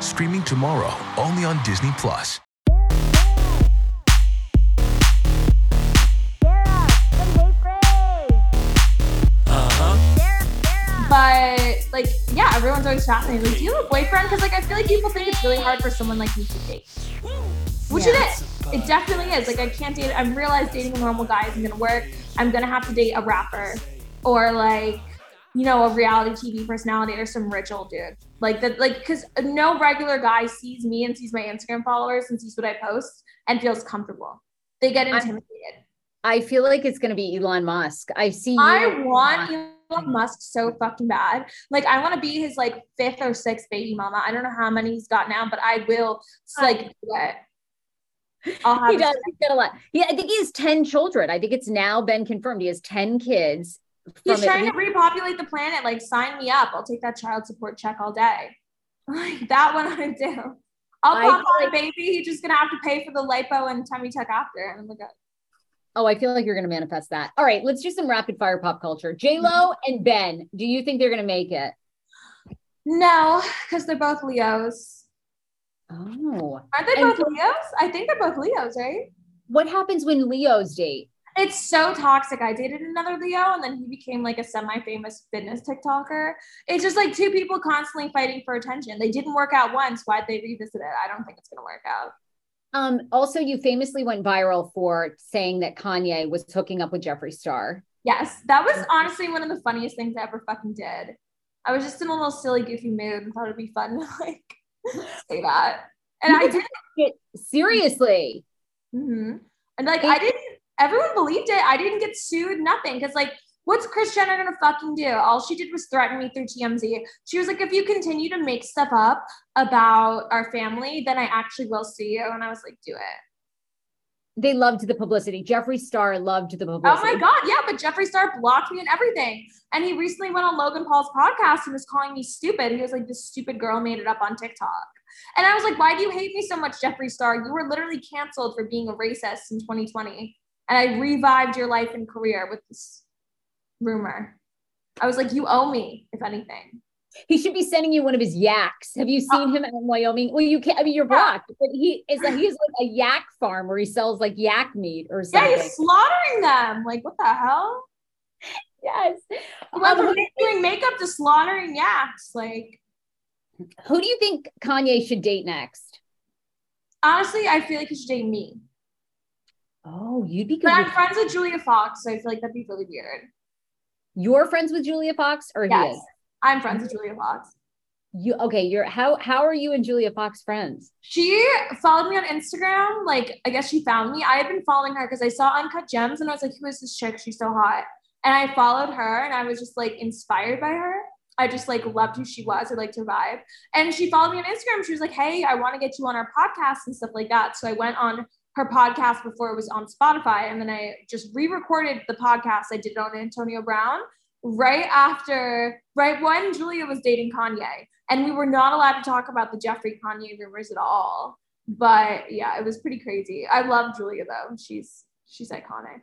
Streaming tomorrow, only on Disney Plus. But like, yeah, everyone's always fascinated. Like, do you have a boyfriend? Because like, I feel like people think it's really hard for someone like me to date, which it is. It definitely is. Like, I can't date. I've realized dating a normal guy isn't gonna work. I'm gonna have to date a rapper or like, you know, a reality TV personality or some rich old dude. Like that, like because no regular guy sees me and sees my Instagram followers and sees what I post and feels comfortable. They get intimidated. I feel like it's going to be Elon Musk. I see. You I want Elon Musk so fucking bad. Like I want to be his like fifth or sixth baby mama. I don't know how many he's got now, but I will like do it. I'll have he does. He's got a lot. Yeah, I think he has 10 children. I think it's now been confirmed. He has 10 kids. He's trying at to repopulate the planet. Like sign me up. I'll take that child support check all day. Like that one I do. I'll I pop on a baby. He's just gonna have to pay for the lipo and tummy tuck after. And I'm like, Oh, I feel like you're going to manifest that. All right, let's do some rapid fire pop culture. J Lo Mm-hmm. and Ben, do you think they're going to make it? no, because they're both Leos. Oh, Aren't they And both Leos? I think they're both Leos, right? what happens when Leos date? It's so toxic. I dated another Leo and then he became like a semi-famous fitness TikToker. It's just like two people constantly fighting for attention. They didn't work out once. Why'd they revisit it? I don't think it's gonna work out. Um, also, you famously went viral for saying that Kanye was hooking up with Jeffree Star. Yes, that was honestly one of the funniest things I ever fucking did. I was just in a little silly, goofy mood and thought it'd be fun to like say that. And I didn't It, seriously. hmm And like I didn't everyone believed it. I didn't get sued, nothing. Cause like what's Kris Jenner gonna fucking do? All she did was threaten me through TMZ. She was like, if you continue to make stuff up about our family, then I actually will sue you. And I was like, do it. They loved the publicity. Jeffree Star loved the oh publicity. Oh my God. Yeah. But Jeffree Star blocked me and everything. And he recently went on Logan Paul's podcast and was calling me stupid. He was like, this stupid girl made it up on TikTok. And I was like, why do you hate me so much, Jeffree Star? You were literally canceled for being a racist in 2020. And I revived your life and career with this rumor. I was like, you owe me, if anything. He should be sending you one of his yaks. Have you seen him in Wyoming? Well, you can't. I mean, you're blocked, but he is. Like, he's like a yak farm where he sells like yak meat or something. Yeah, he's slaughtering them. Like, what the hell? yes. Went Um, doing makeup to slaughtering yaks. Like, who do you think Kanye should date next? honestly, I feel like he should date me. Oh, you'd be good. But I'm friends with Julia Fox, so I feel like that'd be really weird. you're friends with Julia Fox, or he Yes, is? I'm friends with Julia Fox. You okay? You're how how are you and Julia Fox friends? She followed me on Instagram. Like, I guess she found me. I had been following her because I saw Uncut Gems and I was like, who is this chick? She's so hot. And I followed her and I was just like inspired by her. I just like loved who she was. I liked her vibe. And she followed me on Instagram. She was like, hey, I want to get you on our podcast and stuff like that. So I went on her podcast before it was on Spotify. And then I just re recorded the podcast. I did on Antonio Brown right after, right when Julia was dating Kanye. And we were not allowed to talk about the Jeffree Kanye rumors at all. But yeah, it was pretty crazy. I love Julia though. She's she's iconic.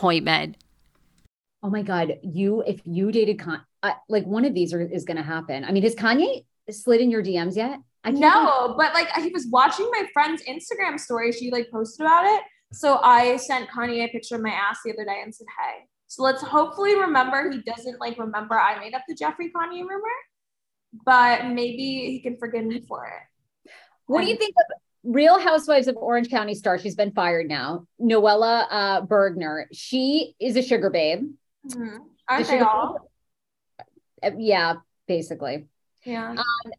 Oh my God, you if you dated Con, uh, like one of these are, is going to happen. I mean, has Kanye slid in your DMs yet? I can't but like he was watching my friend's Instagram story. She like posted about it. So I sent Kanye a picture of my ass the other day and said, hey. So let's hopefully remember he doesn't like remember I made up the Jeffree Kanye rumor, but maybe he can forgive me for it. What do you think of Real Housewives of Orange County star? She's been fired now. Noella uh, Bergener. She is a sugar babe. Mhm. Aren't The they all? Uh, yeah, basically. Yeah.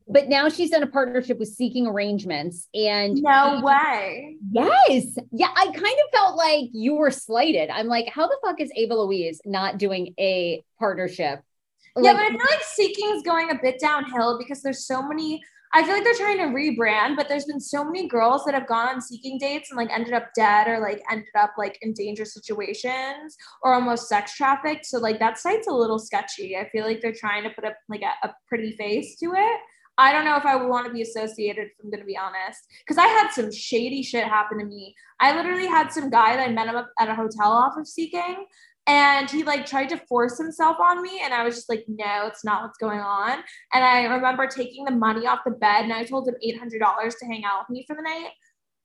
But now she's done a partnership with Seeking Arrangements, and No way. Yes. Yeah. I kind of felt like you were slighted. I'm like, how the fuck is Ava Louise not doing a partnership? yeah, Like, but I feel like Seeking is going a bit downhill because there's so many. I feel like they're trying to rebrand, but there's been so many girls that have gone on Seeking dates and like ended up dead or like ended up like in dangerous situations or almost sex trafficked. So like that site's a little sketchy. I feel like they're trying to put up like a, a pretty face to it. I don't know if I would want to be associated, if I'm going to be honest. Because I had some shady shit happen to me. I literally had some guy that I met him up at a hotel off of Seeking and he like tried to force himself on me and i was just like no it's not what's going on. And i remember taking the money off the bed and i told him $800 to hang out with me for the night.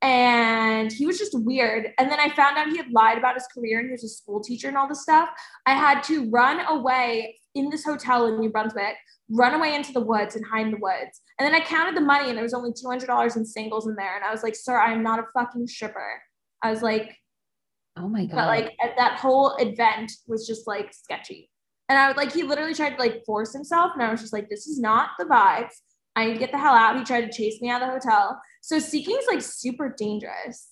And he was just weird. And then i found out he had lied about his career and he was a school teacher and all this stuff. I had to run away in this hotel in new brunswick run away into the woods and hide in the woods. And then i counted the money and there was only $200 in singles in there. And i was like sir i am not a fucking stripper. I was like oh my God. but like at that whole event was just like sketchy. And I would like, he literally tried to like force himself. And I was just like, this is not the vibes. I need to get the hell out. He tried to chase me out of the hotel. So seeking is like super dangerous.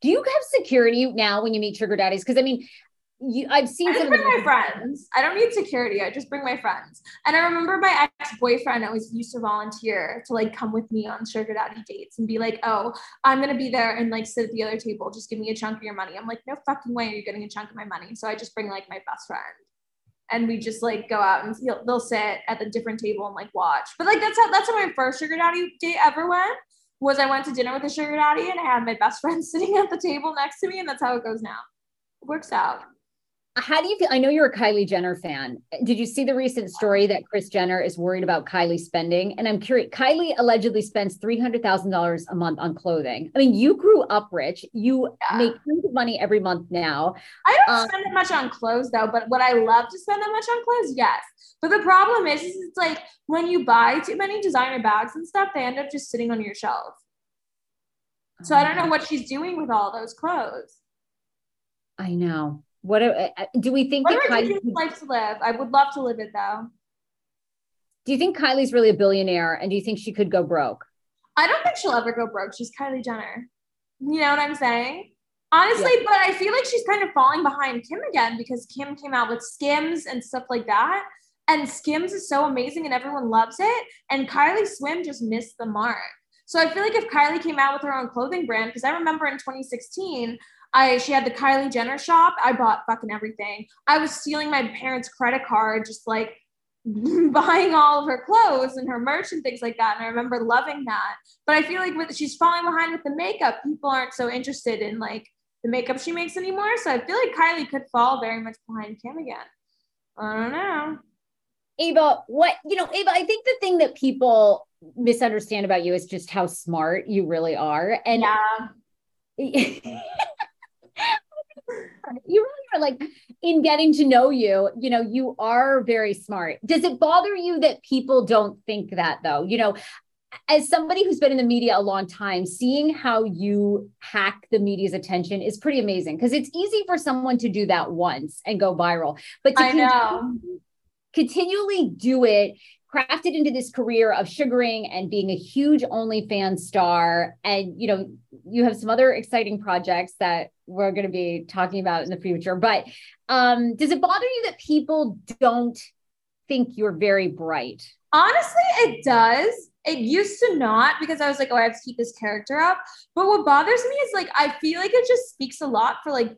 Do you have security now when you meet sugar daddies? Because I mean, you, I've seen I some bring of my friends. I don't need security. I just bring my friends. And I remember my ex boyfriend always used to volunteer to like come with me on sugar daddy dates and be like, "Oh, I'm gonna be there and like sit at the other table. Just give me a chunk of your money." I'm like, "No fucking way are you getting a chunk of my money." So I just bring like my best friend, and we just like go out and they'll sit at the different table and like watch. But like that's how that's how my first sugar daddy date ever went. Was I went to dinner with a sugar daddy and I had my best friend sitting at the table next to me, and that's how it goes now. It works out. How do you feel? I know you're a Kylie Jenner fan. Did you see the recent story that Kris Jenner is worried about Kylie spending? And I'm curious, Kylie allegedly spends $300,000 a month on clothing. I mean, you grew up rich. You Yeah. make tons of money every month now. I don't Um, spend that much on clothes though, but would I love to spend that much on clothes? Yes. But the problem is, is it's like when you buy too many designer bags and stuff, they end up just sitting on your shelf. So I don't know what she's doing with all those clothes. I know. What uh, uh, do we think What that Kylie, life to live. I would love to live it though. do you think Kylie's really a billionaire and do you think she could go broke? I don't think she'll ever go broke. She's Kylie Jenner. You know what I'm saying? Honestly, but I feel like she's kind of falling behind Kim again because Kim came out with Skims and stuff like that. And Skims is so amazing and everyone loves it. And Kylie Swim just missed the mark. So I feel like if Kylie came out with her own clothing brand, because I remember in 2016, I she had the Kylie Jenner shop. I bought fucking everything. I was stealing my parents' credit card, just like buying all of her clothes and her merch and things like that. And I remember loving that. But I feel like with she's falling behind with the makeup. People aren't so interested in like the makeup she makes anymore. So I feel like Kylie could fall very much behind Kim again. I don't know. Ava, what, you know, Ava, I think the thing that people misunderstand about you is just how smart you really are. And Yeah. you really are like in getting to know you, you know, you are very smart. Does it bother you that people don't think that though? You know, as somebody who's been in the media a long time, seeing how you hack the media's attention is pretty amazing because it's easy for someone to do that once and go viral. But to I know. continually do it, craft it into this career of sugaring and being a huge OnlyFans star. And, you know, you have some other exciting projects that we're going to be talking about in the future. But um, does it bother you that people don't think you're very bright? Honestly, it does. It used to not because I was like, oh, I have to keep this character up. But what bothers me is like, I feel like it just speaks a lot for like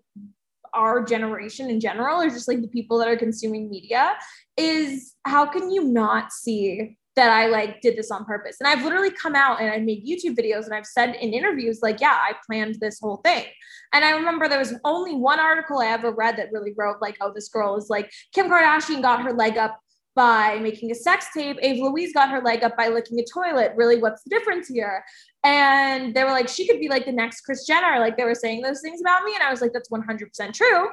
our generation in general, or just like the people that are consuming media, is how can you not see that I like did this on purpose? And I've literally come out and I made YouTube videos and I've said in interviews, like, yeah, I planned this whole thing. And I remember there was only one article I ever read that really wrote, like, oh, this girl is like Kim Kardashian got her leg up by making a sex tape. Ava Louise got her leg up by licking a toilet. Really, what's the difference here? And they were like, she could be like the next Kris Jenner. Like they were saying those things about me. And I was like, that's 100% true.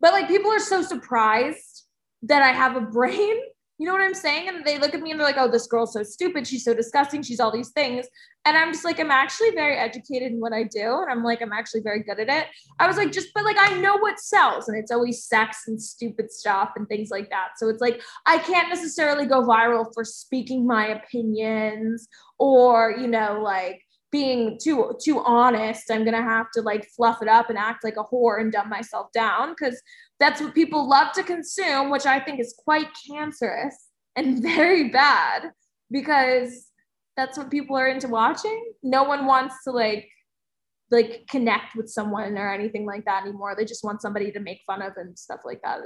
But like people are so surprised that I have a brain. You know what I'm saying? And they look at me and they're like, oh, this girl's so stupid. She's so disgusting. She's all these things. And I'm just like, I'm actually very educated in what I do. And I'm like, I'm actually very good at it. I was like, just, but like, I know what sells. And it's always sex and stupid stuff and things like that. So it's like, I can't necessarily go viral for speaking my opinions or, you know, like, being too too honest i'm gonna have to like fluff it up and act like a whore and dumb myself down because that's what people love to consume which i think is quite cancerous and very bad because that's what people are into watching. No one wants to like like connect with someone or anything like that anymore. They just want somebody to make fun of and stuff like that.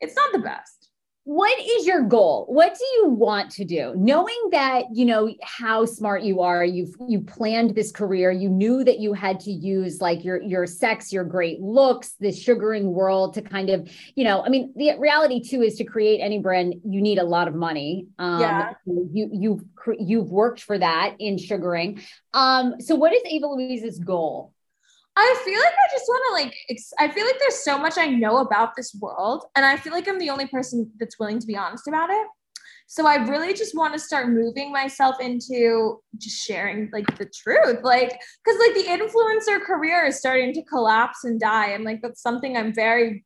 It's not the best What is your goal? What do you want to do? Knowing that you know how smart you are, you've you planned this career, you knew that you had to use like your your sex, your great looks, this sugaring world to kind of, you know, I mean, the reality too is to create any brand, you need a lot of money. Um, Yeah. you you've you've worked for that in sugaring. Um, so what is Ava Louise's goal? I feel like I just want to like ex- I feel like there's so much I know about this world and I feel like I'm the only person that's willing to be honest about it. So I really just want to start moving myself into just sharing like the truth. Like cuz like the influencer career is starting to collapse and die and like that's something I'm very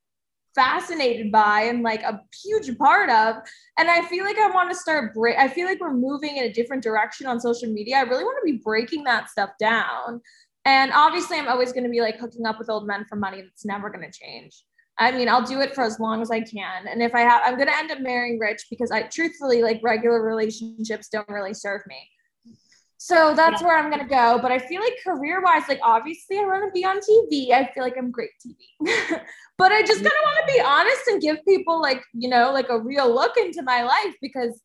fascinated by and like a huge part of. And I feel like I want to start break. I feel like we're moving in a different direction on social media. I really want to be breaking that stuff down. And obviously, I'm always going to be like hooking up with old men for money. That's never going to change. I mean, I'll do it for as long as I can. And if I have, I'm going to end up marrying rich because I truthfully like regular relationships don't really serve me. So that's yeah. where I'm gonna go. But I feel like career wise, like obviously I want to be on TV. I feel like I'm great TV. but I just kind of want to be honest and give people like, you know, like a real look into my life because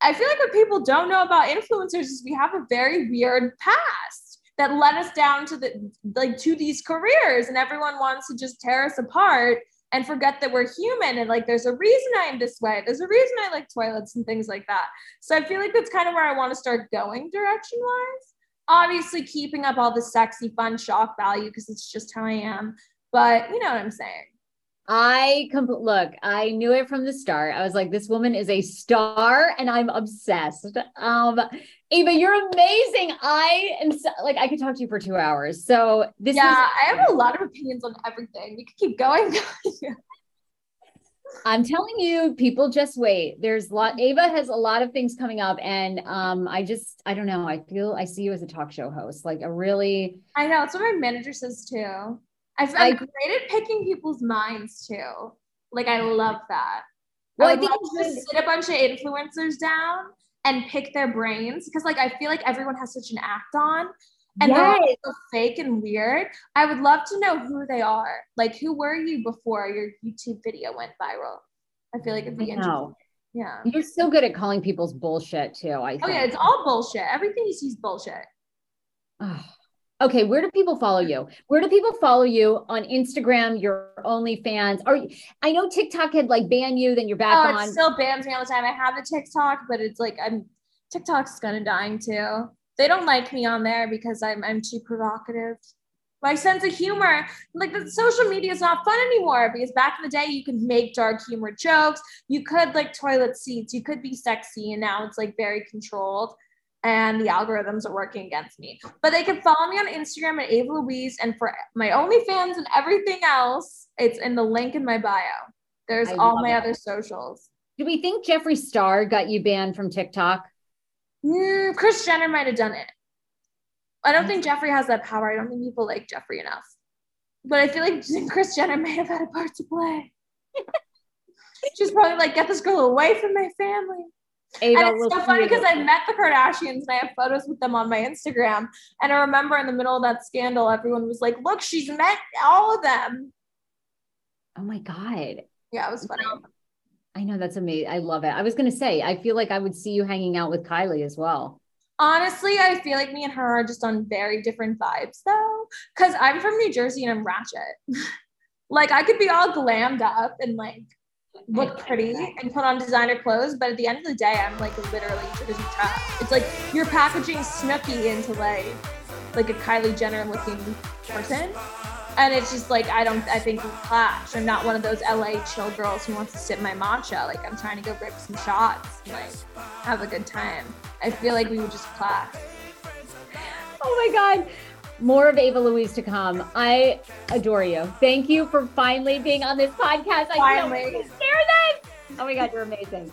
I feel like what people don't know about influencers is we have a very weird past that led us down to the like to these careers and everyone wants to just tear us apart and forget that we're human and like there's a reason I'm this way. There's a reason I like toilets and things like that. So I feel like that's kind of where I want to start going direction wise. Obviously, keeping up all the sexy, fun shock value because it's just how I am. But you know what I'm saying. I com- look, I knew it from the start. I was like, this woman is a star and I'm obsessed. Um, Ava, you're amazing. I am so, like, I could talk to you for two hours. So this Yeah, was- I have a lot of opinions on everything. We could keep going. I'm telling you, people just wait. There's a lot. Ava has a lot of things coming up, and um, I just, I don't know. I feel I see you as a talk show host, like a really. I know. It's what my manager says too. I'm I, great at picking people's minds too. Like I love that. Well, I, I think just sit a bunch of influencers down and pick their brains because like I feel like everyone has such an act on and yes. they're so fake and weird. I would love to know who they are. Like who were you before your YouTube video went viral? I feel like it'd be interesting. Yeah. You're so good at calling people's bullshit too. I think. Oh yeah, it's all bullshit. Everything you see is bullshit. Okay, where do people follow mm-hmm. you? Where do people follow you on Instagram, your OnlyFans? Or I know TikTok had like banned you, then you're back oh, on. It still bans me all the time. I have a TikTok, but it's like I'm TikTok's kind of dying too. They don't like me on there because I'm I'm too provocative. My sense of humor, like the social media is not fun anymore because back in the day you could make dark humor jokes, you could like toilet seats, you could be sexy, and now it's like very controlled and the algorithms are working against me. But they can follow me on Instagram at Ava Louise, and for my OnlyFans and everything else, it's in the link in my bio. There's I all my it. other socials. Do we think Jeffree Star got you banned from TikTok? Mm, Kris Jenner might have done it. I don't think Jeffree has that power. I don't think people like Jeffree enough. But I feel like Kris Jenner may have had a part to play. She's probably like, get this girl away from my family. Ava and it's so funny because I met the Kardashians and I have photos with them on my Instagram. And I remember in the middle of that scandal, everyone was like, look, she's met all of them. Oh my God. Yeah, it was funny. I know that's amazing. I love it. I was going to say, I feel like I would see you hanging out with Kylie as well. Honestly, I feel like me and her are just on very different vibes though. Cause I'm from New Jersey and I'm ratchet. like I could be all glammed up and like look pretty and put on designer clothes, but at the end of the day, I'm like literally Jersey trash. It's like you're packaging Snooki into like like a Kylie Jenner looking person. And it's just like I don't I think we clash. I'm not one of those LA chill girls who wants to sip my matcha. Like I'm trying to go rip some shots and like have a good time. I feel like we would just clash. Oh my god more of Ava Louise to come. I adore you. Thank you for finally being on this podcast. Finally. I can't share this. Oh my God, you're amazing.